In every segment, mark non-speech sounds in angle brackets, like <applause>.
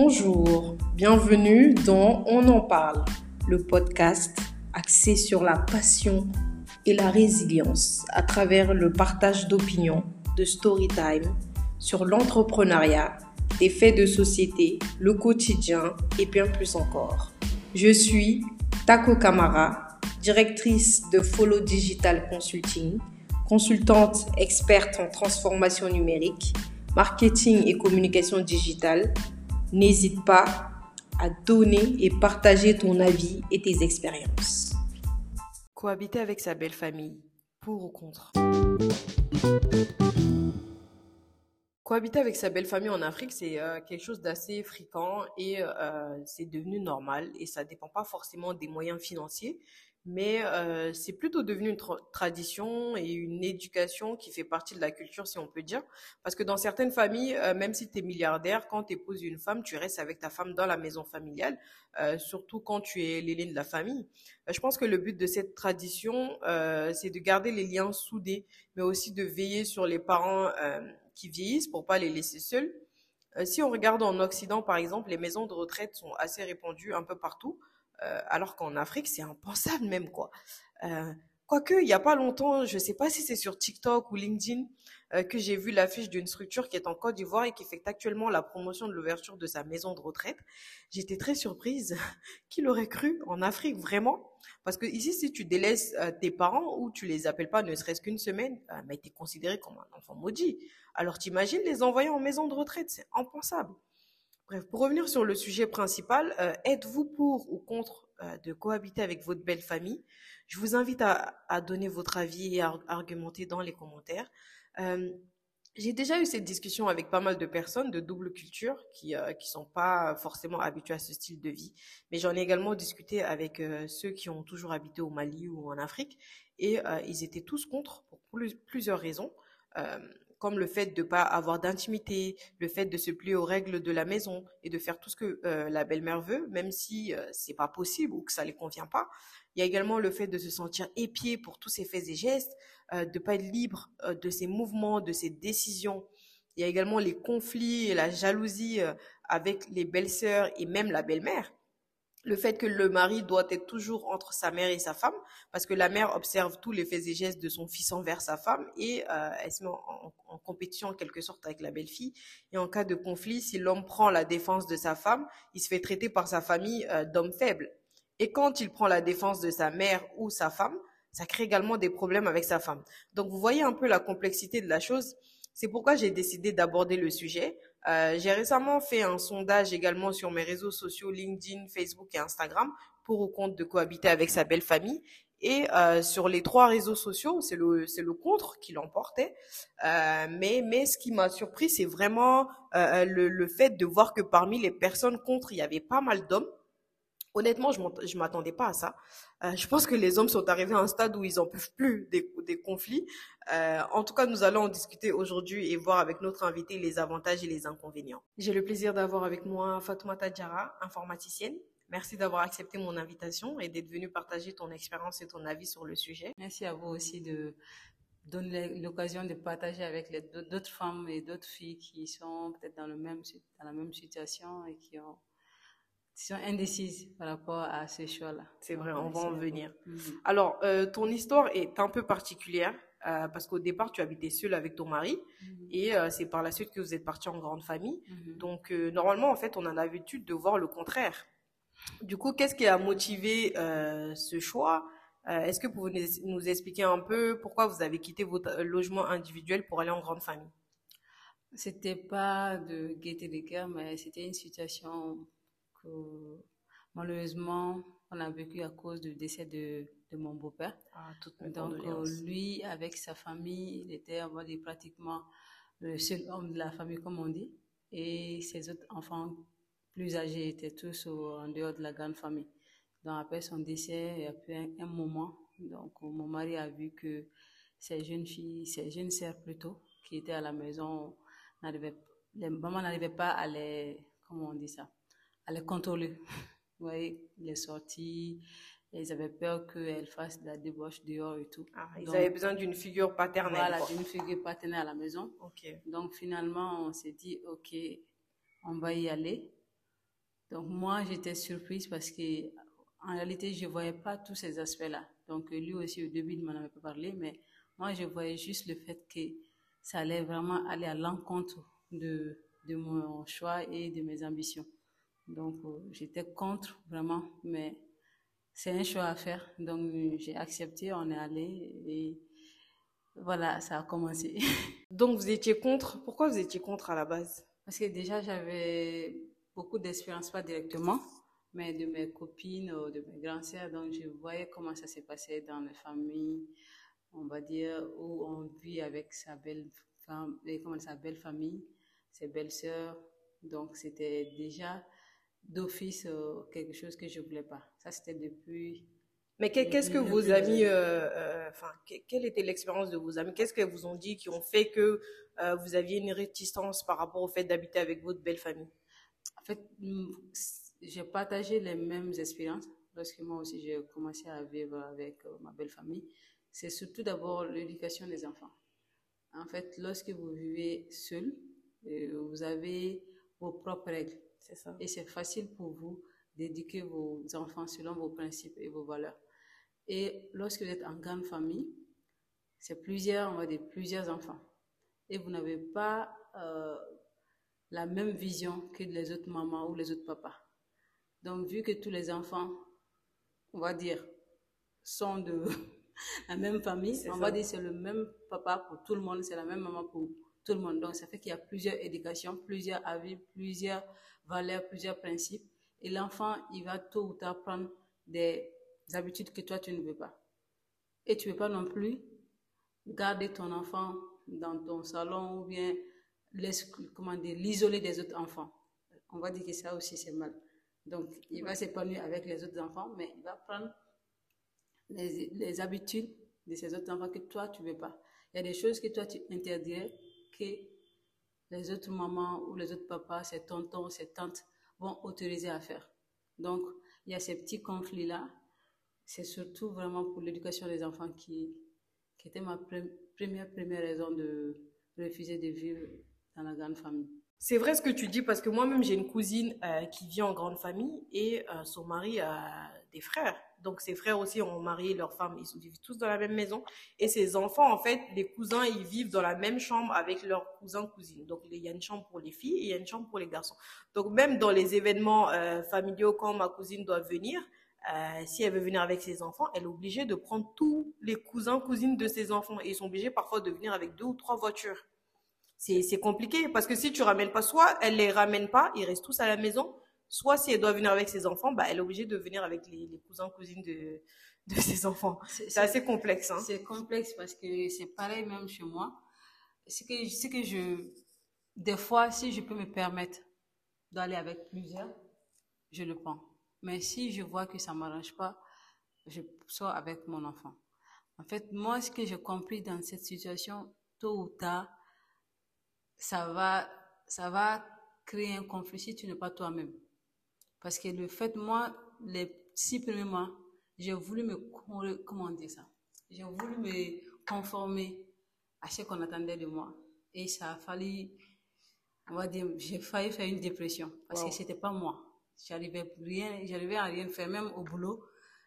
Bonjour, bienvenue dans On en parle, le podcast axé sur la passion et la résilience à travers le partage d'opinions, de story time sur l'entrepreneuriat, des faits de société, le quotidien et bien plus encore. Je suis Tako Kamara, directrice de Follow Digital Consulting, consultante experte en transformation numérique, marketing et communication digitale N'hésite pas à donner et partager ton avis et tes expériences. Cohabiter avec sa belle famille, pour ou contre? Cohabiter avec sa belle famille en Afrique, c'est euh, quelque chose d'assez fréquent et euh, c'est devenu normal et ça ne dépend pas forcément des moyens financiers, mais euh, c'est plutôt devenu une tradition et une éducation qui fait partie de la culture, si on peut dire. Parce que dans certaines familles, euh, même si tu es milliardaire, quand tu épouses une femme, tu restes avec ta femme dans la maison familiale, euh, surtout quand tu es l'aîné de la famille. je pense que le but de cette tradition, c'est de garder les liens soudés, mais aussi de veiller sur les parents qui vieillissent pour pas les laisser seuls. si on regarde en Occident, par exemple, les maisons de retraite sont assez répandues un peu partout. Euh, alors qu'en Afrique, c'est impensable même, quoi. Euh, quoique, il n'y a pas longtemps, je ne sais pas si c'est sur TikTok ou LinkedIn, euh, que j'ai vu l'affiche d'une structure qui est en Côte d'Ivoire et qui fait actuellement la promotion de l'ouverture de sa maison de retraite. J'étais très surprise. <laughs> Qui l'aurait cru en Afrique, vraiment Parce que ici, si tu délaisses tes parents ou tu les appelles pas ne serait-ce qu'une semaine, mais tu es considéré comme un enfant maudit. Alors t'imagines les envoyer en maison de retraite, c'est impensable. Bref, pour revenir sur le sujet principal, euh, êtes-vous pour ou contre euh, de cohabiter avec votre belle famille? Je vous invite à, donner votre avis et à argumenter dans les commentaires. Euh, j'ai déjà eu cette discussion avec pas mal de personnes de double culture qui ne sont pas forcément habituées à ce style de vie, mais j'en ai également discuté avec ceux qui ont toujours habité au Mali ou en Afrique et ils étaient tous contre pour plusieurs raisons comme le fait de ne pas avoir d'intimité, le fait de se plier aux règles de la maison et de faire tout ce que euh, la belle-mère veut, même si euh, c'est pas possible ou que ça ne les convient pas. Il y a également le fait de se sentir épié pour tous ses faits et gestes, euh, de pas être libre de ses mouvements, de ses décisions. Il y a également les conflits et la jalousie avec les belles-sœurs et même la belle-mère le fait que le mari doit être toujours entre sa mère et sa femme, parce que la mère observe tous les faits et gestes de son fils envers sa femme et euh, elle se met en, compétition en quelque sorte avec la belle-fille. Et en cas de conflit, si l'homme prend la défense de sa femme, il se fait traiter par sa famille euh, d'homme faible. Et quand il prend la défense de sa mère ou sa femme, ça crée également des problèmes avec sa femme. Donc vous voyez un peu la complexité de la chose. C'est pourquoi j'ai décidé d'aborder le sujet euh, j'ai récemment fait un sondage également sur mes réseaux sociaux LinkedIn, Facebook et Instagram pour ou contre de cohabiter avec sa belle famille. Et euh, sur les trois réseaux sociaux, c'est le c'est le contre qui l'emportait. Euh, mais mais ce qui m'a surpris, c'est vraiment le, le fait de voir que parmi les personnes contre, il y avait pas mal d'hommes. Honnêtement, je m'attendais pas à ça. Euh, je pense que les hommes sont arrivés à un stade où ils n'en peuvent plus des, des conflits. Euh, en tout cas, nous allons en discuter aujourd'hui et voir avec notre invité les avantages et les inconvénients. J'ai le plaisir d'avoir avec moi Fatoumata Diara, informaticienne. Merci d'avoir accepté mon invitation et d'être venue partager ton expérience et ton avis sur le sujet. Merci à vous aussi de donner l'occasion de partager avec d'autres femmes et d'autres filles qui sont peut-être dans, le même, dans la même situation et qui ont sont indécises par rapport à ces choix-là. C'est vrai, on va en venir. Mhm. Alors, euh, ton histoire est un peu particulière euh, parce qu'au départ, tu habitais seule avec ton mari mhm. et euh, c'est par la suite que vous êtes parti en grande famille. Mhm. Donc, normalement, en fait, on a l'habitude de voir le contraire. Du coup, qu'est-ce qui a motivé ce choix? Est-ce que vous pouvez nous expliquer un peu pourquoi vous avez quitté votre logement individuel pour aller en grande famille? C'était pas de gaieté de cœur, mais c'était une situation malheureusement on a vécu à cause du décès de, de mon beau-père. Ah, Donc euh, lui, avec sa famille, il était on va dire, pratiquement le seul homme de la famille, comme on dit. Et ses autres enfants plus âgés étaient tous en dehors de la grande famille. Donc après son décès, il y a eu un, un moment, donc mon mari a vu que ces jeunes filles, ces jeunes sœurs plutôt, qui étaient à la maison, n'arrivaient, les mamans n'arrivaient pas à les, comment on dit ça, à les contrôler. Vous voyez, les sorties, ils avaient peur qu'elle fasse de la débauche dehors et tout. Ah, ils avaient besoin d'une figure paternelle. Voilà, d'une figure paternelle à la maison. Donc finalement, on s'est dit, OK, on va y aller. Donc moi, j'étais surprise parce que en réalité, je ne voyais pas tous ces aspects-là. Donc lui aussi, au début, il ne m'en avait pas parlé, mais moi, je voyais juste le fait que ça allait vraiment aller à l'encontre de, de mon choix et de mes ambitions. Donc euh, j'étais contre vraiment, mais c'est un choix à faire. Donc j'ai accepté, on est allé et voilà, ça a commencé. <laughs> Donc vous étiez contre. Pourquoi vous étiez contre à la base? Parce que déjà j'avais beaucoup d'expérience, pas directement, mais de mes copines, euh, de mes grands sœurs. Donc je voyais comment ça s'est passé dans les familles, on va dire, où on vit avec sa belle femme, comment sa belle famille, ses belles sœurs. Donc c'était déjà d'office euh, quelque chose que je voulais pas. Ça c'était depuis mais qu'est-ce que vos amis, euh, euh, enfin, quelle était l'expérience de vos amis? Qu'est-ce qu'elles vous ont dit qui ont fait que vous aviez une réticence par rapport au fait d'habiter avec votre belle famille? En fait, j'ai partagé les mêmes expériences lorsque moi aussi j'ai commencé à vivre avec ma belle famille. C'est surtout d'abord l'éducation des enfants. En fait, lorsque vous vivez seul, vous avez vos propres règles. C'est ça. Et c'est facile pour vous d'éduquer vos enfants selon vos principes et vos valeurs. Et lorsque vous êtes en grande famille, c'est plusieurs, on va dire plusieurs enfants. Et vous n'avez pas euh, la même vision que les autres mamans ou les autres papas. Donc, vu que tous les enfants, on va dire, sont de <laughs> la même famille, on va dire c'est le même papa pour tout le monde, c'est la même maman pour tout le monde. Donc, ça fait qu'il y a plusieurs éducations, plusieurs avis, plusieurs valeurs, plusieurs principes. Et l'enfant, il va tôt ou tard prendre des habitudes que toi, tu ne veux pas. Et tu ne veux pas non plus garder ton enfant dans ton salon ou bien l'isoler des autres enfants. On va dire que ça aussi, c'est mal. Donc, il va s'épanouir avec les autres enfants, mais il va prendre les, habitudes de ces autres enfants que toi, tu ne veux pas. Il y a des choses que toi, tu interdirais que les autres mamans ou les autres papas, ses tontons, ses tantes vont autoriser à faire. Donc, il y a ces petits conflits-là c'est surtout vraiment pour l'éducation des enfants qui, qui était ma première, première raison de refuser de vivre dans la grande famille. C'est vrai ce que tu dis parce que moi-même j'ai une cousine euh, qui vit en grande famille et euh, son mari a des frères. Donc ses frères aussi ont marié leurs femmes, ils vivent tous dans la même maison et ses enfants en fait, les cousins, ils vivent dans la même chambre avec leurs cousins cousines. Donc il y a une chambre pour les filles et il y a une chambre pour les garçons. Donc même dans les événements euh, familiaux quand ma cousine doit venir, euh, si elle veut venir avec ses enfants, elle est obligée de prendre tous les cousins, cousines de ses enfants. Et ils sont obligés parfois de venir avec deux ou trois voitures. C'est compliqué parce que si tu ramènes pas, soit elle les ramène pas, ils restent tous à la maison, soit si elle doit venir avec ses enfants, bah, elle est obligée de venir avec les, cousins, cousines de, de <laughs> ses enfants. C'est assez complexe. Hein. C'est complexe parce que c'est pareil même chez moi. C'est que, que je, des fois, si je peux me permettre d'aller avec plusieurs, je le prends. Mais si je vois que ça ne m'arrange pas, je sors avec mon enfant. En fait, moi, ce que j'ai compris dans cette situation, tôt ou tard, ça va, ça va créer un conflit si tu n'es pas toi-même. Parce que le fait, moi, les six premiers mois, j'ai voulu me, comment dire ça? J'ai voulu me conformer à ce qu'on attendait de moi. Et ça a fallu, on va dire, j'ai failli faire une dépression parce que c'était pas moi. J'arrivais rien, j'arrivais à rien faire, même au boulot.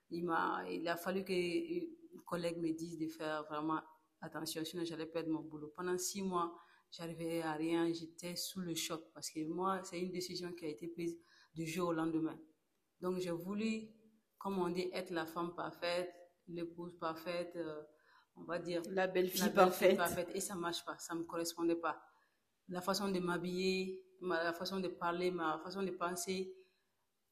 Il m'a, il a fallu que un collègue me dise de faire vraiment attention, sinon j'allais perdre mon boulot. Pendant six mois, j'arrivais à rien, j'étais sous le choc parce que moi, c'est une décision qui a été prise du jour au lendemain. Donc j'ai voulu, comme on dit, être la femme parfaite, l'épouse parfaite, euh, on va dire. La belle-fille parfaite. parfaite. Et ça marche pas, ça me correspondait pas. La façon de m'habiller, la façon de parler, ma façon de penser,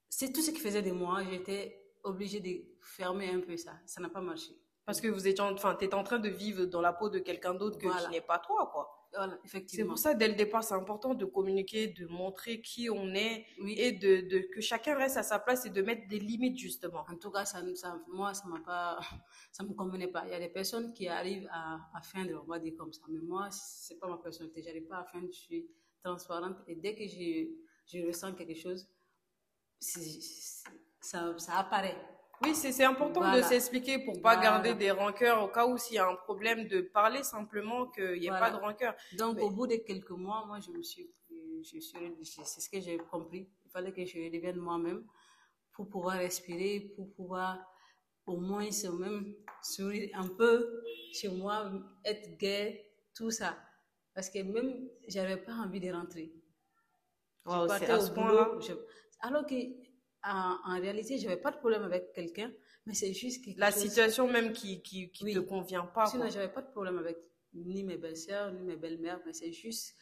c'est tout ce qui faisait de moi. J'étais obligée de fermer un peu ça. Ça n'a pas marché. Parce que vous étiez, enfin, étais en train de vivre dans la peau de quelqu'un d'autre que qui n'est pas toi, quoi. Voilà, effectivement. C'est pour ça, dès le départ, c'est important de communiquer, de montrer qui on est et de, de, que chacun reste à sa place et de mettre des limites, justement. En tout cas, ça, ça moi, ça m'a pas, <laughs> ça me convenait pas. Il y a des personnes qui arrivent à, à feindre, on va dire comme ça. Mais moi, c'est pas ma personnalité. J'arrive pas à feindre, je suis transparente. Et dès que je, je ressens quelque chose, ça, ça apparaît. Oui, c'est important de s'expliquer pour pas garder des rancœurs au cas où s'il y a un problème de parler simplement qu'il n'y ait pas de rancœur. Donc au bout de quelques mois, moi je me suis, je suis c'est ce que j'ai compris. Il fallait que je redevienne moi-même pour pouvoir respirer, pour pouvoir au moins même sourire un peu chez moi, être gay, tout ça. Parce que même, j'avais pas envie de rentrer. Wow, c'est à ce point-là. Alors que, en, en réalité, j'avais pas de problème avec quelqu'un, mais c'est juste que. La situation même qui, qui, qui te convient pas. Sinon, j'avais pas de problème avec ni mes belles-sœurs, ni mes belles-mères, mais c'est juste,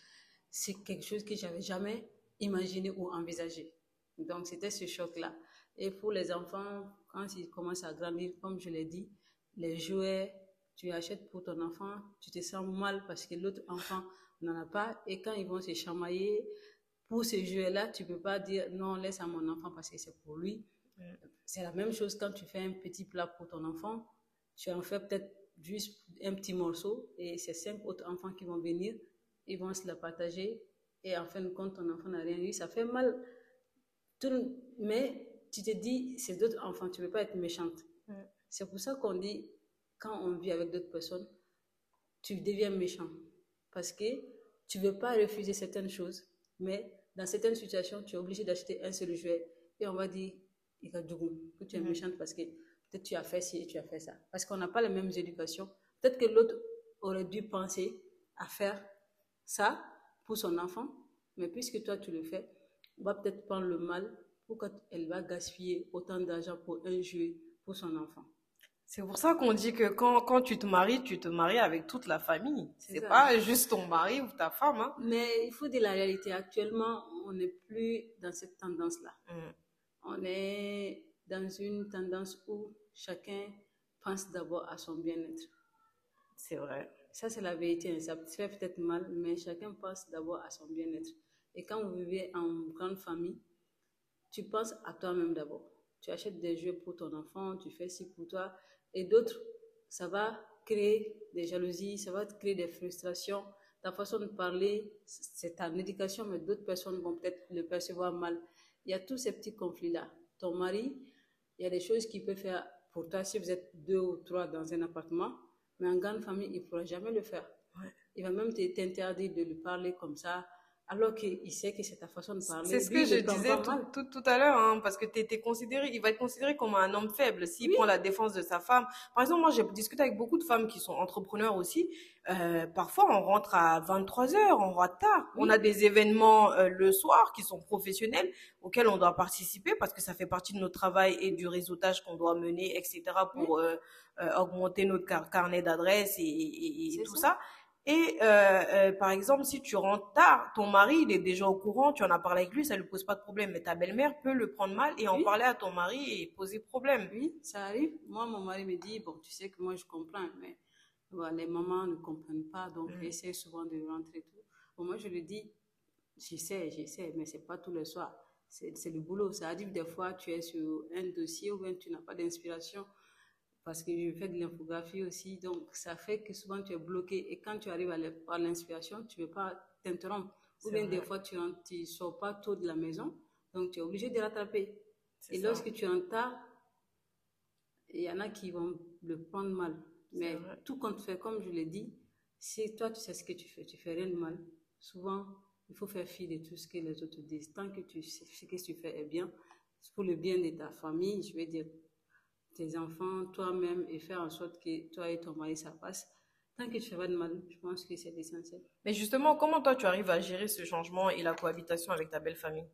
c'est quelque chose que j'avais jamais imaginé ou envisagé. Donc, c'était ce choc-là. Et pour les enfants, quand ils commencent à grandir, comme je l'ai dit, les jouets, tu achètes pour ton enfant, tu te sens mal parce que l'autre enfant n'en a pas. Et quand ils vont se chamailler pour ces jouets-là, tu peux pas dire non, laisse à mon enfant parce que c'est pour lui. C'est la même chose quand tu fais un petit plat pour ton enfant. Tu en fais peut-être juste un petit morceau et c'est cinq autres enfants qui vont venir, ils vont se la partager et en fin de compte, ton enfant n'a rien eu. Ça fait mal. Mais tu te dis, c'est d'autres enfants, tu ne veux pas être méchante. C'est pour ça qu'on dit, quand on vit avec d'autres personnes, tu deviens méchant. Parce que tu ne veux pas refuser certaines choses, mais dans certaines situations, tu es obligé d'acheter un seul jouet. Et on va dire, que tu es méchante parce que peut-être tu as fait ci et tu as fait ça. Parce qu'on n'a pas les mêmes éducations. Peut-être que l'autre aurait dû penser à faire ça pour son enfant, mais puisque toi tu le fais, on va peut-être prendre le mal pourquoi elle va gaspiller autant d'argent pour un jouet pour son enfant C'est pour ça qu'on dit que quand, quand, tu te maries, tu te maries avec toute la famille. C'est pas juste ton mari ou ta femme. Hein. Mais il faut dire la réalité. Actuellement, on n'est plus dans cette tendance-là. Mm. On est dans une tendance où chacun pense d'abord à son bien-être. C'est vrai. Ça, c'est la vérité. Ça fait peut-être mal, mais chacun pense d'abord à son bien-être. Et quand vous vivez en grande famille, tu penses à toi-même d'abord. Tu achètes des jeux pour ton enfant, tu fais ci pour toi, et d'autres, ça va créer des jalousies, ça va créer des frustrations. Ta façon de parler, c'est ta éducation, mais d'autres personnes vont peut-être le percevoir mal. Il y a tous ces petits conflits-là. Ton mari, il y a des choses qu'il peut faire pour toi si vous êtes deux ou trois dans un appartement, mais en grande famille, il ne pourra jamais le faire. Il va même t'interdire de lui parler comme ça, alors qu'il sait que c'est ta façon de parler. C'est ce que je disais tout, tout, à l'heure, hein, parce que tu considéré, il va être considéré comme un homme faible s'il prend la défense de sa femme. Par exemple, moi, j'ai discuté avec beaucoup de femmes qui sont entrepreneurs aussi. Euh, parfois, on rentre à 23 heures, on rentre tard. On a des événements euh, le soir qui sont professionnels auxquels on doit participer parce que ça fait partie de notre travail et du réseautage qu'on doit mener, etc. pour euh, augmenter notre carnet d'adresses et, tout ça. Et euh, euh, par exemple, si tu rentres tard, ton mari, il est déjà au courant, tu en as parlé avec lui, ça lui pose pas de problème. Mais ta belle-mère peut le prendre mal et en parler à ton mari et poser problème. Oui, ça arrive. Moi, mon mari me dit, bon, tu sais que moi, je comprends, mais les mamans ne comprennent pas, donc mm. essaie souvent de rentrer tout. Bon, moi, je lui dis, j'essaie, j'essaie, mais c'est pas tous les soirs. C'est le boulot. Ça arrive des fois, tu es sur un dossier ou bien tu n'as pas d'inspiration parce que je fais de l'infographie aussi. Donc, ça fait que souvent tu es bloqué. Et quand tu arrives à l'inspiration, tu ne veux pas t'interrompre. Ou bien des fois, tu ne sors pas tôt de la maison. Donc, tu es obligé de rattraper. Et lorsque tu en tard, il y en a qui vont le prendre mal. Mais tout compte fait, comme je l'ai dit, si toi, tu sais ce que tu fais, tu fais rien de mal. Souvent, il faut faire fi de tout ce que les autres disent. Tant que tu sais ce que tu fais est bien, pour le bien de ta famille, je vais dire, tes enfants, toi-même et faire en sorte que toi et ton mari, ça passe. Tant que tu fais pas de mal, je pense que c'est essentiel. Mais justement, comment toi tu arrives à gérer ce changement et la cohabitation avec ta belle famille?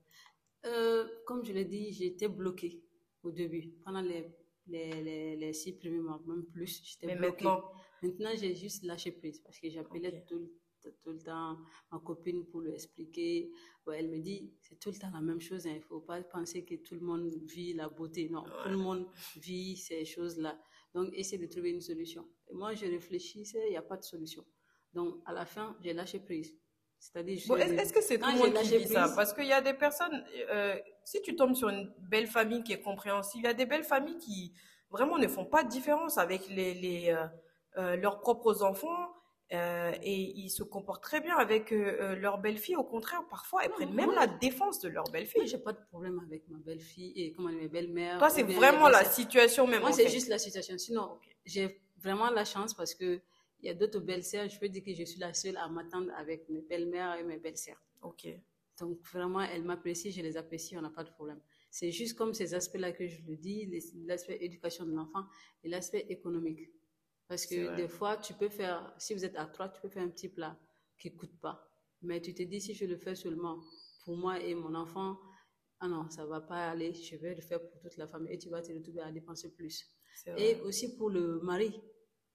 Euh, Comme je l'ai dit, j'étais bloquée au début. Pendant les, les, les, six premiers mois, même plus, j'étais bloquée. Maintenant, maintenant j'ai juste lâché prise parce que j'appelais tout, tout le temps ma copine pour lui expliquer. elle me dit, c'est tout le temps la même chose. Hein. Il ne faut pas penser que tout le monde vit la beauté. Non, tout le monde vit ces choses-là. Donc, essayer de trouver une solution. Et moi, je réfléchissais, il n'y a pas de solution. Donc, à la fin, j'ai lâché prise. C'est-à-dire, est-ce que c'est tout le monde qui ça? Parce qu'il y a des personnes, euh, si tu tombes sur une belle famille qui est compréhensive, il y a des belles familles qui vraiment ne font pas de différence avec les, les euh, euh, leurs propres enfants euh, et ils se comportent très bien avec euh, euh, leur belle-fille. Au contraire, parfois, ils prennent même la défense de leur belle-fille. j'ai pas de problème avec ma belle-fille et comment mes belles-mères. Toi, c'est vraiment la situation même. Moi, c'est juste la situation. Sinon, j'ai vraiment la chance parce que il y a d'autres belles-sœurs. Je peux dire que je suis la seule à m'attendre avec mes belles-mères et mes belles-sœurs. Ok. Donc vraiment, elle m'apprécie, je les apprécie, on n'a pas de problème. C'est juste comme ces aspects-là que je le dis, l'aspect éducation de l'enfant et l'aspect économique. Parce que des fois, tu peux faire, si vous êtes à trois, tu peux faire un petit plat qui ne coûte pas. Mais tu te dis, si je le fais seulement pour moi et mon enfant, ah non, ça va pas aller, je vais le faire pour toute la famille et tu vas te retrouver à dépenser plus. Et aussi pour le mari,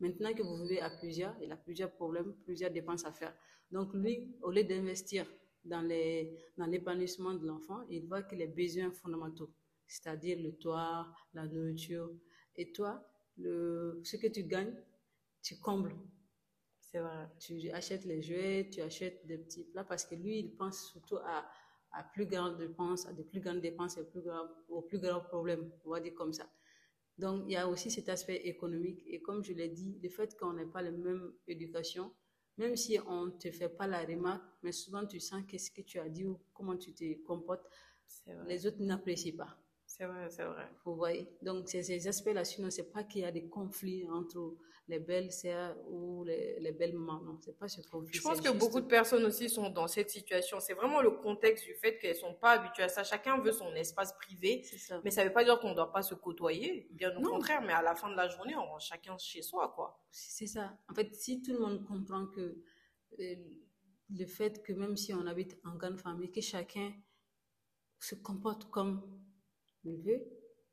maintenant que vous vivez à plusieurs, il a plusieurs problèmes, plusieurs dépenses à faire. Donc lui, au lieu d'investir dans l'épanouissement dans de l'enfant, il voit que les besoins fondamentaux, c'est-à-dire le toit, la nourriture, et toi, le, ce que tu gagnes, tu combles. C'est vrai. Tu achètes les jouets, tu achètes des petits plats parce que lui, il pense surtout à, à plus grandes dépenses, à des plus grandes dépenses et plus grand, aux plus grands problèmes, on va dire comme ça. Donc, il y a aussi cet aspect économique. Et comme je l'ai dit, le fait qu'on n'ait pas la même éducation, même si on ne te fait pas la remarque, mais souvent tu sens qu'est-ce que tu as dit ou comment tu te comportes, les autres n'apprécient pas. C'est vrai, c'est vrai. Vous voyez Donc, c'est ces aspects-là, sinon, c'est pas qu'il y a des conflits entre les belles sœurs ou les, les belles mamans. Non, c'est pas ce conflit. Je pense que beaucoup de personnes aussi sont dans cette situation. C'est vraiment le contexte du fait qu'elles sont pas habituées à ça. Chacun veut son espace privé. Ça. Mais ça veut pas dire qu'on ne doit pas se côtoyer. Bien au contraire, mais à la fin de la journée, on rentre chacun chez soi, quoi. C'est ça. En fait, si tout le monde comprend que euh, le fait que même si on habite en grande famille, que chacun se comporte comme il veut,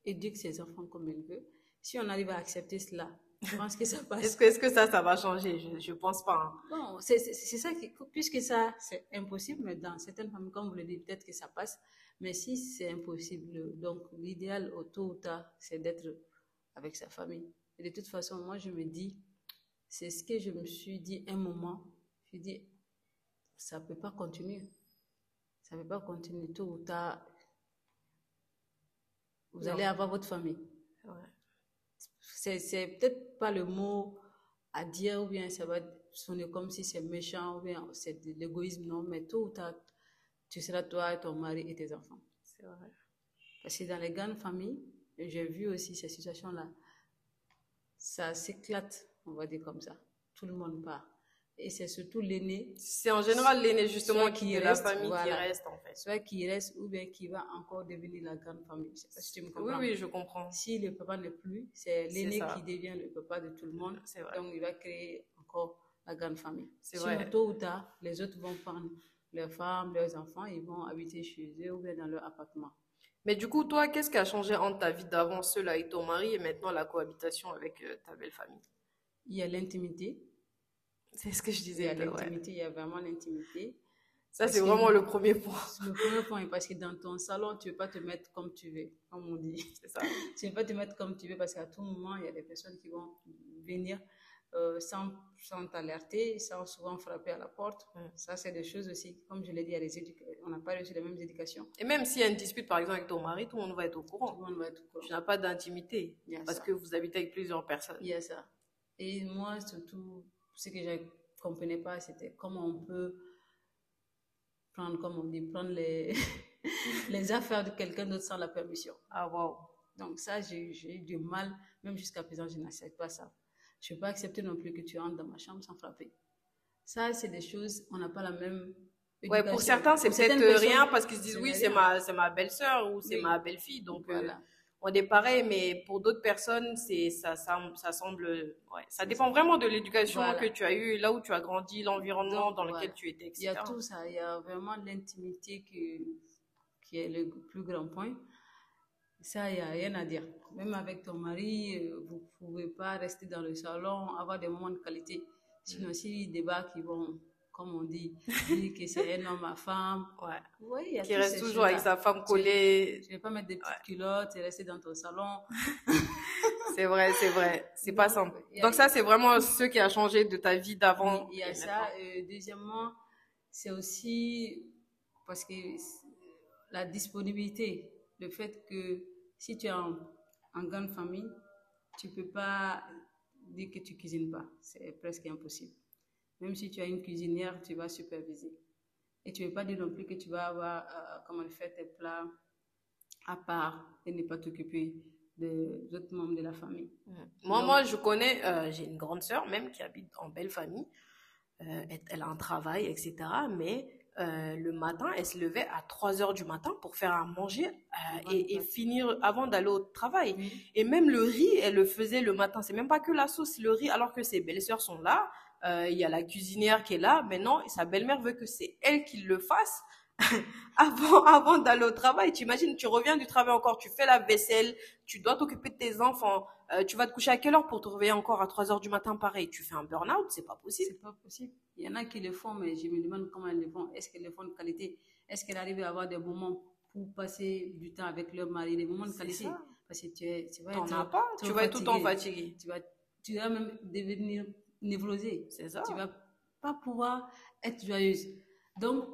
éduque ses enfants comme il veut. Si on arrive à accepter cela, je pense que ça passe. est-ce, que, ça, ça va changer? Je ne pense pas. Hein. Bon, c'est, ça qui, puisque ça, c'est impossible, mais dans certaines familles, comme vous le dites, peut-être que ça passe. Mais si c'est impossible, donc l'idéal, au tôt ou tard, c'est d'être avec sa famille. Et de toute façon, moi, je me dis, c'est ce que je me suis dit un moment. Je dis, ça ne peut pas continuer. Ça ne peut pas continuer. Tôt ou tard, vous allez avoir votre famille. Ouais. C'est peut-être pas le mot à dire ou bien ça va sonner comme si c'est méchant ou bien c'est de l'égoïsme, non, mais tôt ou tard, tu seras toi, ton mari et tes enfants. C'est vrai. Parce que dans les grandes familles, j'ai vu aussi ces situations-là, ça s'éclate, on va dire comme ça. Tout le monde part et c'est surtout l'aîné. C'est en général l'aîné justement qui reste, la famille qui reste en fait. Soit qui reste ou bien qui va encore devenir la grande famille. Je sais pas si tu me comprends. Oui, oui, je comprends. Si le papa n'est plus, c'est l'aîné qui devient le papa de tout le monde. Vrai. Donc il va créer encore la grande famille. C'est vrai. Tôt ou tard, les autres vont prendre leurs femmes, leurs enfants, ils vont habiter chez eux ou bien dans leur appartement. Mais du coup, toi, qu'est-ce qui a changé entre ta vie d'avant, seule avec ton mari, et maintenant la cohabitation avec euh, ta belle famille? Il y a l'intimité c'est ce que je disais. Il y a l'intimité, il y a vraiment l'intimité. Ça, c'est vraiment le premier point. <laughs> Le premier point, parce que dans ton salon, tu ne veux pas te mettre comme tu veux, comme on dit. C'est ça. <laughs> tu ne veux pas te mettre comme tu veux parce qu'à tout moment, il y a des personnes qui vont venir euh, sans, sans t'alerter, sans souvent frapper à la porte. Ça, c'est des choses aussi, comme je l'ai dit, on n'a pas reçu les mêmes éducations. Et même s'il y a une dispute, par exemple, avec ton mari, tout le monde va être au courant. Tout le monde va être au courant. Tu n'as pas d'intimité parce que vous habitez avec plusieurs personnes. Il y a ça. Et moi, surtout, ce que je ne comprenais pas, c'était comment on peut prendre, comme on dit, prendre les, <laughs> les affaires de quelqu'un d'autre sans la permission. Ah, wow. Donc ça, j'ai eu du mal, même jusqu'à présent, je n'accepte pas ça. Je ne peux pas accepter non plus que tu entres dans ma chambre sans frapper. Ça, c'est des choses, on n'a pas la même Ouais, pour certains, c'est peut-être rien parce qu'ils se disent oui, c'est ma, ma belle-sœur ou c'est ma belle-fille. Donc, euh, voilà on est pareil, mais pour d'autres personnes, c'est ça, ça, ça semble, ouais, ça dépend vraiment de l'éducation que tu as eue, là où tu as grandi, l'environnement dans lequel tu étais, etc. Il y a tout ça, il y a vraiment l'intimité qui, qui est le plus grand point. Ça, il n'y a rien à dire. Même avec ton mari, euh, vous ne pouvez pas rester dans le salon, avoir des moments de qualité. Sinon, si débats qui vont comme on dit, que c'est un homme à femme. Ouais. Oui, qui reste toujours avec sa femme collée. Je ne vais pas mettre des petites culottes et rester dans ton salon. <laughs> c'est vrai, c'est vrai. C'est pas simple. Donc ça, c'est vraiment ce qui a changé de ta vie d'avant. Il y a ça. Euh, deuxièmement, c'est aussi parce que la disponibilité, le fait que si tu es en, en grande famille, tu peux pas dire que tu cuisines pas. C'est presque impossible. Même si tu as une cuisinière, tu vas superviser. Et tu ne veux pas dire non plus que tu vas avoir, euh, comment faire tes plats à part et ne pas t'occuper des autres membres de la famille. Moi, moi, je connais, euh, j'ai une grande sœur même qui habite en belle famille. Euh, elle, a un travail, etc. Mais euh, le matin, elle se levait à 3 heures du matin pour faire à manger euh, et, finir avant d'aller au travail. Et même le riz, elle le faisait le matin. C'est même pas que la sauce, le riz, alors que ses belles-sœurs sont là. Euh, il y a la cuisinière qui est là. Maintenant, sa belle-mère veut que c'est elle qui le fasse. <laughs> avant, avant d'aller au travail. Tu imagines, tu reviens du travail encore, tu fais la vaisselle, tu dois t'occuper de tes enfants, euh, tu vas te coucher à quelle heure pour te réveiller encore à 3 heures du matin pareil? Tu fais un burn-out, c'est pas possible. C'est pas possible. Il y en a qui le font, mais je me demande comment elles le font. Est-ce qu'elles le font de qualité? Est-ce qu'elles arrivent à avoir des moments pour passer du temps avec leur mari, des moments de qualité Parce que tu, es, tu vas être, pas, tu vas être tout le temps fatigué. Tu vas, tu vas même devenir névrosé. C'est ça. Tu vas pas pouvoir être joyeuse. Donc,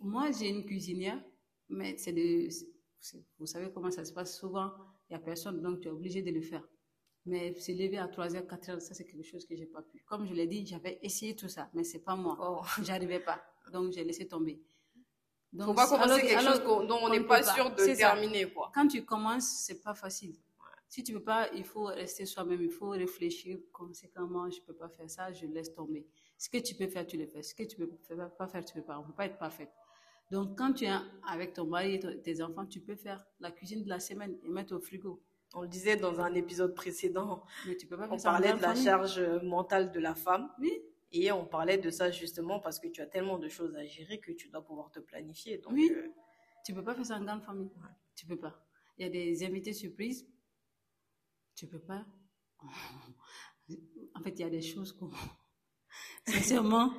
moi, j'ai une cuisinière, mais c'est de. Vous savez comment ça se passe souvent, il n'y a personne, donc tu es obligé de le faire. Mais se lever à 3h, 4h, ça c'est quelque chose que j'ai pas pu. Comme je l'ai dit, j'avais essayé tout ça, mais c'est pas moi. Oh. <laughs> J'arrivais pas. Donc j'ai laissé tomber. Donc, Faut pas commencer quelque chose dont on n'est pas sûr de terminer, quoi. Quand tu commences, c'est pas facile. Si tu peux pas, il faut rester soi-même, il faut réfléchir conséquemment, je peux pas faire ça, je laisse tomber. Ce que tu peux faire, tu le fais. Ce que tu peux pas faire, tu peux pas. On peut pas être parfait. Donc, quand tu es avec ton mari et tes enfants, tu peux faire la cuisine de la semaine et mettre au frigo. On le disait dans un épisode précédent. Mais tu peux pas on parlait de la charge mentale de la femme. Oui. Et on parlait de ça justement parce que tu as tellement de choses à gérer que tu dois pouvoir te planifier. Donc, oui. Euh, tu peux pas faire ça en grande famille. Tu peux pas. Il y a des invités surprises. Tu peux pas? En fait, il y a des choses qu'on. <laughs> Sincèrement,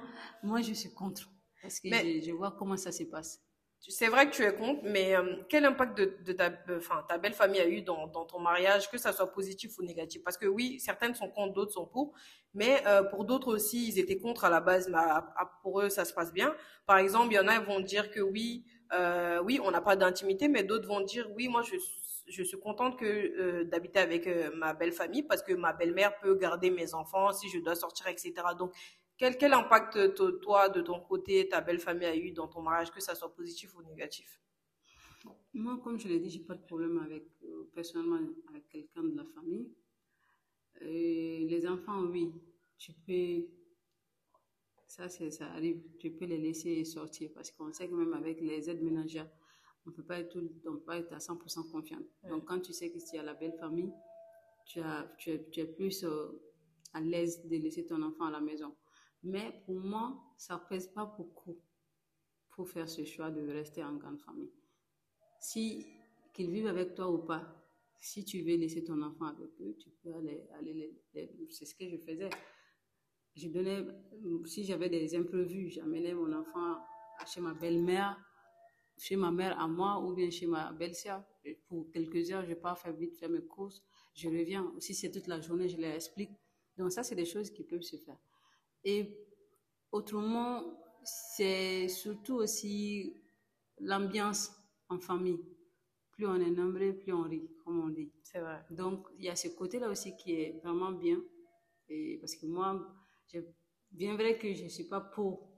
moi, je suis contre. Parce que je, vois comment ça se passe. C'est vrai que tu es contre, mais euh, quel impact de, ta, enfin, ta belle famille a eu dans, ton mariage, que ça soit positif ou négatif? Parce que oui, certaines sont contre, d'autres sont pour, mais euh, pour d'autres aussi, ils étaient contre à la base, mais pour eux, ça se passe bien. Par exemple, il y en a qui vont dire que oui, euh, oui, on n'a pas d'intimité, mais d'autres vont dire oui, moi je je suis contente que d'habiter avec ma belle famille parce que ma belle-mère peut garder mes enfants si je dois sortir, etc. Donc quel, impact toi, de ton côté, ta belle famille a eu dans ton mariage, que ça soit positif ou négatif? Moi, comme je l'ai dit, j'ai pas de problème avec, euh, personnellement, avec quelqu'un de la famille. Les enfants, oui, tu peux, ça, ça arrive, tu peux les laisser sortir parce qu'on sait que même avec les aides ménagères, on ne peut pas être, tout, pas être à 100% confiant. Donc, quand tu sais que tu as la belle famille, tu, as, tu, es, tu es plus euh, à l'aise de laisser ton enfant à la maison. Mais pour moi, ça pèse pas beaucoup pour faire ce choix de rester en grande famille. Si qu'ils vivent avec toi ou pas, si tu veux laisser ton enfant avec eux, tu peux aller, aller c'est ce que je faisais. Je donnais, si j'avais des imprévus, j'amenais mon enfant chez ma belle-mère, chez ma mère à moi ou bien chez ma belle-sœur. Pour quelques heures, je pars faire vite faire mes courses, je reviens. Si c'est toute la journée, je leur explique. Donc ça, c'est des choses qui peuvent se faire. Et autrement, c'est surtout aussi l'ambiance en famille. Plus on est nombreux, plus on rit, comme on dit. C'est vrai. Donc, il y a ce côté-là aussi qui est vraiment bien. Et parce que moi, bien vrai que je ne suis pas pour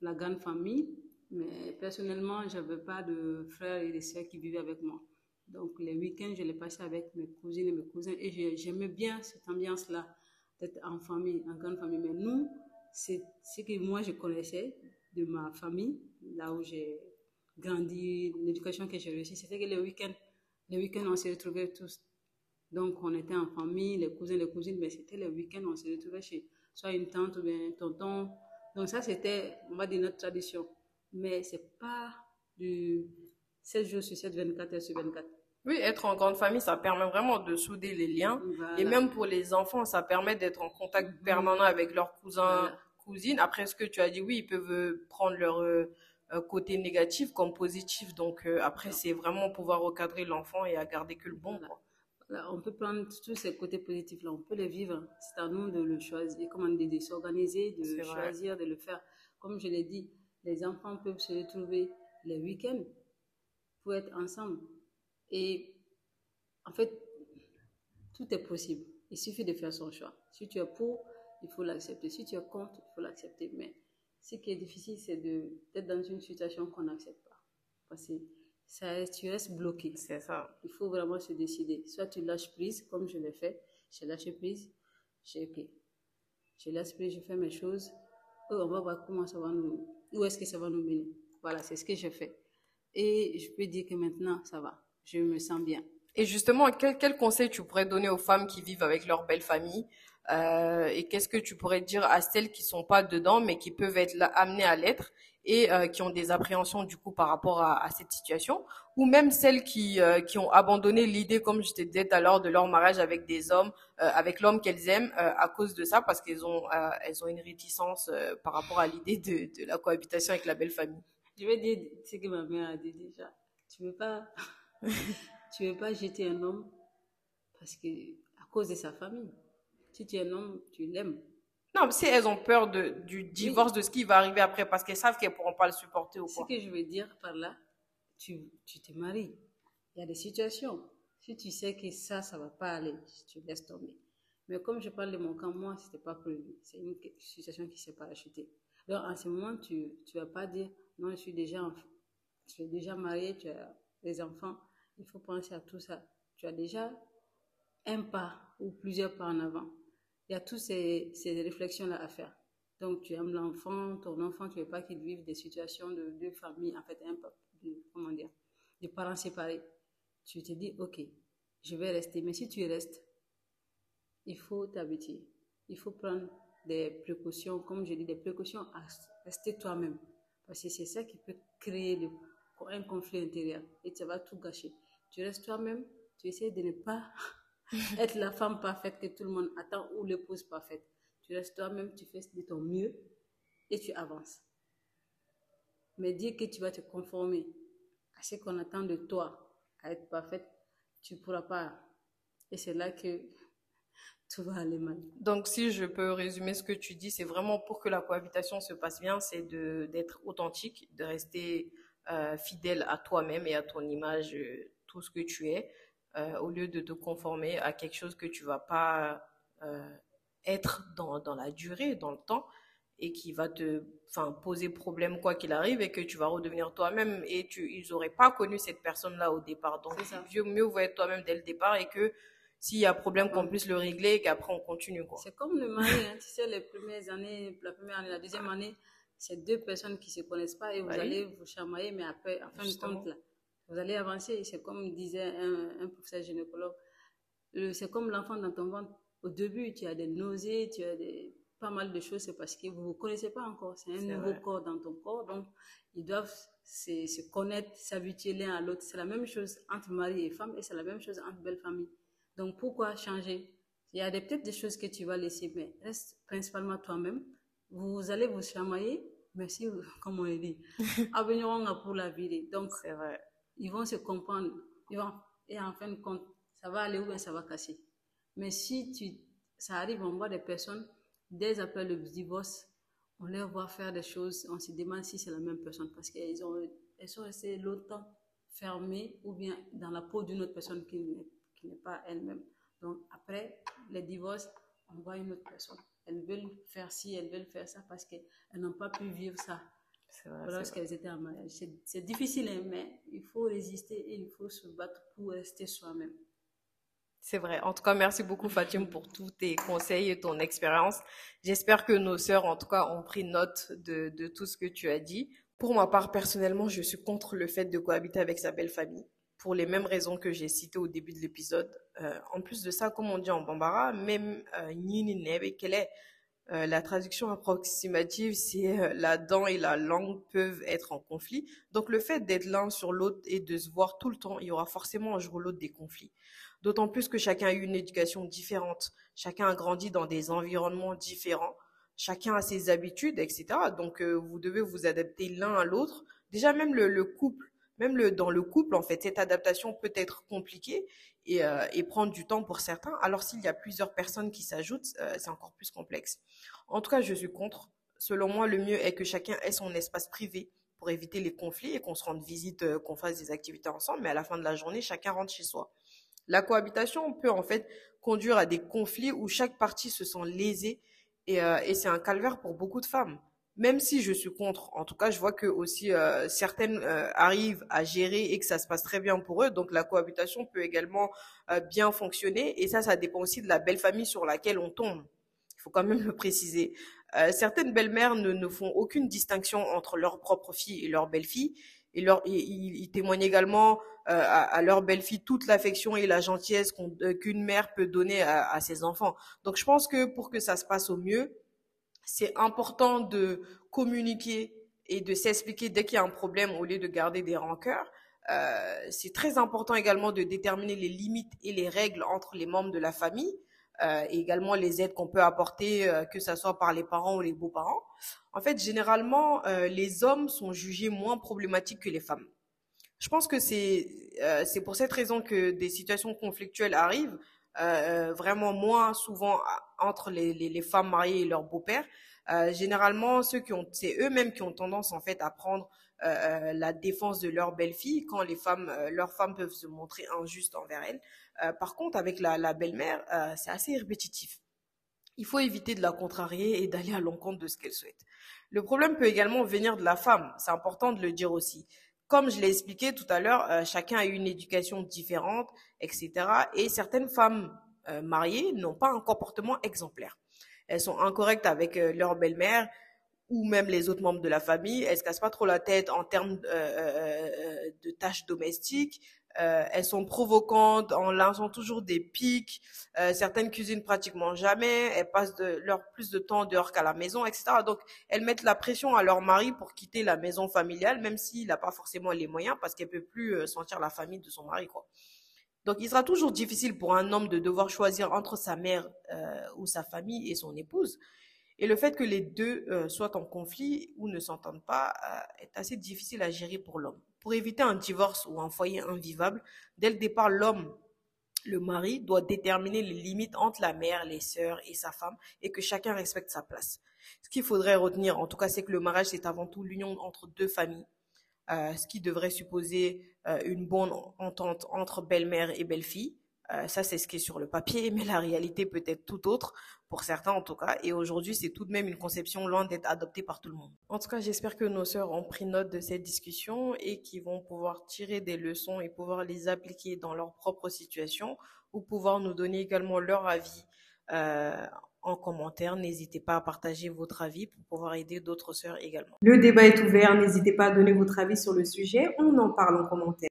la grande famille, mais personnellement, je n'avais pas de frères et de sœurs qui vivaient avec moi. Donc, les week-ends, je les passais avec mes cousines et mes cousins et j'aimais bien cette ambiance-là, d'être en famille, en grande famille. Mais nous, c'est ce que moi je connaissais de ma famille, là où j'ai grandi, l'éducation que j'ai reçue, c'était que les week-ends, les week-ends, on se retrouvait tous. Donc, on était en famille, les cousins, les cousines, mais c'était les week-ends, on se retrouvait chez soit une tante ou bien un tonton. Donc, ça, c'était, on va dire, notre tradition. Mais c'est pas du 7 jours sur 7, 24 heures sur 24. Oui, être en grande famille, ça permet vraiment de souder les liens. Et même pour les enfants, ça permet d'être en contact permanent avec leurs cousins, cousines. Après, ce que tu as dit, oui, ils peuvent prendre leur euh, euh, côté négatif comme positif. Donc, euh, après, c'est vraiment pouvoir recadrer l'enfant et à garder que le bon. on peut prendre tous ces côtés positifs-là, on peut les vivre. C'est à nous de le choisir, comment de, s'organiser, de choisir, de le faire. Comme je l'ai dit, les enfants peuvent se retrouver les week-ends pour être ensemble et en fait, tout est possible. Il suffit de faire son choix. Si tu es pour, il faut l'accepter. Si tu es contre, il faut l'accepter. Mais ce qui est difficile, c'est d'être dans une situation qu'on n'accepte pas. Parce que ça, tu restes bloqué. C'est ça. Il faut vraiment se décider. Soit tu lâches prise, comme je l'ai fait. J'ai lâché prise. J'ai OK. Je laisse prise, je fais mes choses. Oh, on va voir comment ça va nous. Où est-ce que ça va nous mener. voilà, c'est ce que je fais. Et je peux dire que maintenant, ça va. Je me sens bien. Et justement, quel, quel conseil tu pourrais donner aux femmes qui vivent avec leur belle famille euh, Et qu'est-ce que tu pourrais dire à celles qui sont pas dedans, mais qui peuvent être amenées à l'être et euh, qui ont des appréhensions du coup par rapport à, à cette situation? Ou même celles qui euh, qui ont abandonné l'idée comme je te disais tout à l'heure de leur mariage avec des hommes euh, avec l'homme qu'elles aiment euh, à cause de ça parce qu'elles ont elles ont une réticence par rapport à l'idée de, de la cohabitation avec la belle famille? Je vais dire ce que ma mère a dit déjà tu veux pas? Tu veux pas jeter un homme parce que à cause de sa famille si tu es un homme tu l'aimes non, si elles ont peur de, du divorce, oui. de ce qui va arriver après, parce qu'elles savent qu'elles ne pourront pas le supporter ou quoi. Ce que je veux dire par là, tu, tu te maries. Il y a des situations. Si tu sais que ça, ça ne va pas aller, tu laisses tomber. Mais comme je parle de mon cas, moi, ce n'était pas prévu. C'est une situation qui s'est parachutée. Donc, en ce moment, tu ne vas pas dire, non, je suis déjà, je suis déjà mariée, tu as des enfants, il faut penser à tout ça. Tu as déjà un pas ou plusieurs pas en avant il y a toutes ces, ces réflexions-là à faire. Donc, tu aimes l'enfant, ton enfant, tu ne veux pas qu'il vive des situations de deux familles, en fait, un, comment dire, de parents séparés. Tu te dis, OK, je vais rester. Mais si tu restes, il faut t'habituer. Il faut prendre des précautions, comme je dis, des précautions à rester toi-même. Parce que c'est ça qui peut créer un conflit intérieur et ça va tout gâcher. Tu restes toi-même, tu essaies de ne pas <laughs> être la femme parfaite que tout le monde attend ou l'épouse parfaite. Tu restes toi-même, tu fais de ton mieux et tu avances. Mais dire que tu vas te conformer à ce qu'on attend de toi, à être parfaite, tu ne pourras pas. Et c'est là que <laughs> tout va aller mal. Donc, si je peux résumer ce que tu dis, c'est vraiment pour que la cohabitation se passe bien, c'est d'être authentique, de rester euh, fidèle à toi-même et à ton image, euh, tout ce que tu es euh, au lieu de te conformer à quelque chose que tu vas pas euh, être dans, dans la durée, dans le temps, et qui va te poser problème quoi qu'il arrive, et que tu vas redevenir toi-même, et tu, ils n'auraient pas connu cette personne-là au départ. Donc, mieux, mieux vaut être toi-même dès le départ, et que s'il y a problème, qu'on puisse le régler, et qu'après on continue. C'est comme le mari, hein, tu sais, les premières années, la première année, la deuxième année, c'est deux personnes qui se connaissent pas, et vous oui. allez vous chamailler, mais après, en fin de compte, là, vous allez avancer. C'est comme disait un, un professeur gynécologue, c'est comme l'enfant dans ton ventre. Au début, tu as des nausées, tu as des, pas mal de choses, c'est parce que vous ne vous connaissez pas encore. C'est un nouveau vrai. corps dans ton corps, donc ils doivent se, se connaître, s'habituer l'un à l'autre. C'est la même chose entre mari et femme et c'est la même chose entre belle famille. Donc pourquoi changer? Il y a peut-être des choses que tu vas laisser, mais reste principalement toi-même. Vous allez vous chamailler, merci, <laughs> comme on dit. <laughs> Avenir pour la vie. Donc, c'est vrai ils vont se comprendre. Ils vont, et en fin de compte, ça va aller ou bien ça va casser. Mais si tu, ça arrive, on voit des personnes, dès après le divorce, on les voit faire des choses, on se demande si c'est la même personne parce qu'elles elles sont restées longtemps fermées ou bien dans la peau d'une autre personne qui n'est pas elle-même. Donc après le divorce, on voit une autre personne. Elles veulent faire ci, elles veulent faire ça parce qu'elles n'ont pas pu vivre ça lorsqu'elles étaient en mariage. C'est difficile, hein, mais il faut résister et il faut se battre pour rester soi-même. C'est vrai. En tout cas, merci beaucoup Fatim pour tous tes conseils et ton expérience. J'espère que nos sœurs, en tout cas, ont pris note de, de, tout ce que tu as dit. Pour ma part, personnellement, je suis contre le fait de cohabiter avec sa belle famille, pour les mêmes raisons que j'ai citées au début de l'épisode. Euh, en plus de ça, comme on dit en bambara, même Nini Nebe, quelle est euh, la traduction approximative, c'est euh, la dent et la langue peuvent être en conflit. Donc le fait d'être l'un sur l'autre et de se voir tout le temps, il y aura forcément un jour ou l'autre des conflits. D'autant plus que chacun a eu une éducation différente, chacun a grandi dans des environnements différents, chacun a ses habitudes, etc. Donc euh, vous devez vous adapter l'un à l'autre. Déjà même le, le couple, même dans le couple, en fait, cette adaptation peut être compliquée et, euh, et prendre du temps pour certains. Alors s'il y a plusieurs personnes qui s'ajoutent, euh, c'est encore plus complexe. En tout cas, je suis contre. Selon moi, le mieux est que chacun ait son espace privé pour éviter les conflits et qu'on se rende visite, euh, qu'on fasse des activités ensemble, mais à la fin de la journée, chacun rentre chez soi. La cohabitation peut en fait conduire à des conflits où chaque partie se sent lésée et, euh, et c'est un calvaire pour beaucoup de femmes même si je suis contre, en tout cas, je vois que aussi euh, certaines euh, arrivent à gérer et que ça se passe très bien pour eux. Donc la cohabitation peut également euh, bien fonctionner et ça, ça dépend aussi de la belle famille sur laquelle on tombe. Il faut quand même le préciser. Euh, certaines belles-mères ne, font aucune distinction entre leur propre fille et leur belle-fille. Et leur, ils, témoignent également euh, à, leur belle-fille toute l'affection et la gentillesse euh, qu'une mère peut donner à, à, ses enfants. Donc je pense que pour que ça se passe au mieux, c'est important de communiquer et de s'expliquer dès qu'il y a un problème au lieu de garder des rancœurs. Euh, c'est très important également de déterminer les limites et les règles entre les membres de la famille. Euh, et également les aides qu'on peut apporter, euh, que ce soit par les parents ou les beaux-parents. En fait, généralement, les hommes sont jugés moins problématiques que les femmes. Je pense que c'est c'est pour cette raison que des situations conflictuelles arrivent vraiment moins souvent entre les, les, les femmes mariées et leurs beaux-pères. généralement, ceux qui ont, c'est eux-mêmes qui ont tendance en fait à prendre euh, la défense de leur belle-fille quand les femmes, euh, leurs femmes peuvent se montrer injustes envers elles. Euh, par contre, avec la, la belle-mère, c'est assez répétitif. Il faut éviter de la contrarier et d'aller à l'encontre de ce qu'elle souhaite. Le problème peut également venir de la femme. C'est important de le dire aussi. Comme je l'ai expliqué tout à l'heure, chacun a une éducation différente, etc. Et certaines femmes mariées n'ont pas un comportement exemplaire. Elles sont incorrectes avec leur belle-mère, ou même les autres membres de la famille. Elles se cassent pas trop la tête en termes euh, euh, euh, de tâches domestiques. Elles sont provocantes en lançant toujours des pics. certaines cuisinent pratiquement jamais. Elles passent de, leur plus de temps dehors qu'à la maison, etc. Donc, elles mettent la pression à leur mari pour quitter la maison familiale, même s'il n'a pas forcément les moyens, parce qu'elle peut plus sentir la famille de son mari, quoi. Donc, il sera toujours difficile pour un homme de devoir choisir entre sa mère ou sa famille et son épouse. Et le fait que les deux euh, soient en conflit ou ne s'entendent pas euh, est assez difficile à gérer pour l'homme. Pour éviter un divorce ou un foyer invivable, dès le départ, l'homme, le mari, doit déterminer les limites entre la mère, les sœurs et sa femme et que chacun respecte sa place. Ce qu'il faudrait retenir, en tout cas, c'est que le mariage, c'est avant tout l'union entre deux familles, euh, ce qui devrait supposer une bonne entente entre belle-mère et belle-fille. Euh, ça, c'est ce qui est sur le papier, <laughs> mais la réalité peut être tout autre, pour certains en tout cas. Et aujourd'hui, c'est tout de même une conception loin d'être adoptée par tout le monde. En tout cas, j'espère que nos sœurs ont pris note de cette discussion et qu'ils vont pouvoir tirer des leçons et pouvoir les appliquer dans leur propre situation ou pouvoir nous donner également leur avis euh, en commentaire. N'hésitez pas à partager votre avis pour pouvoir aider d'autres sœurs également. Le débat est ouvert. N'hésitez pas à donner votre avis sur le sujet. On en parle en commentaire.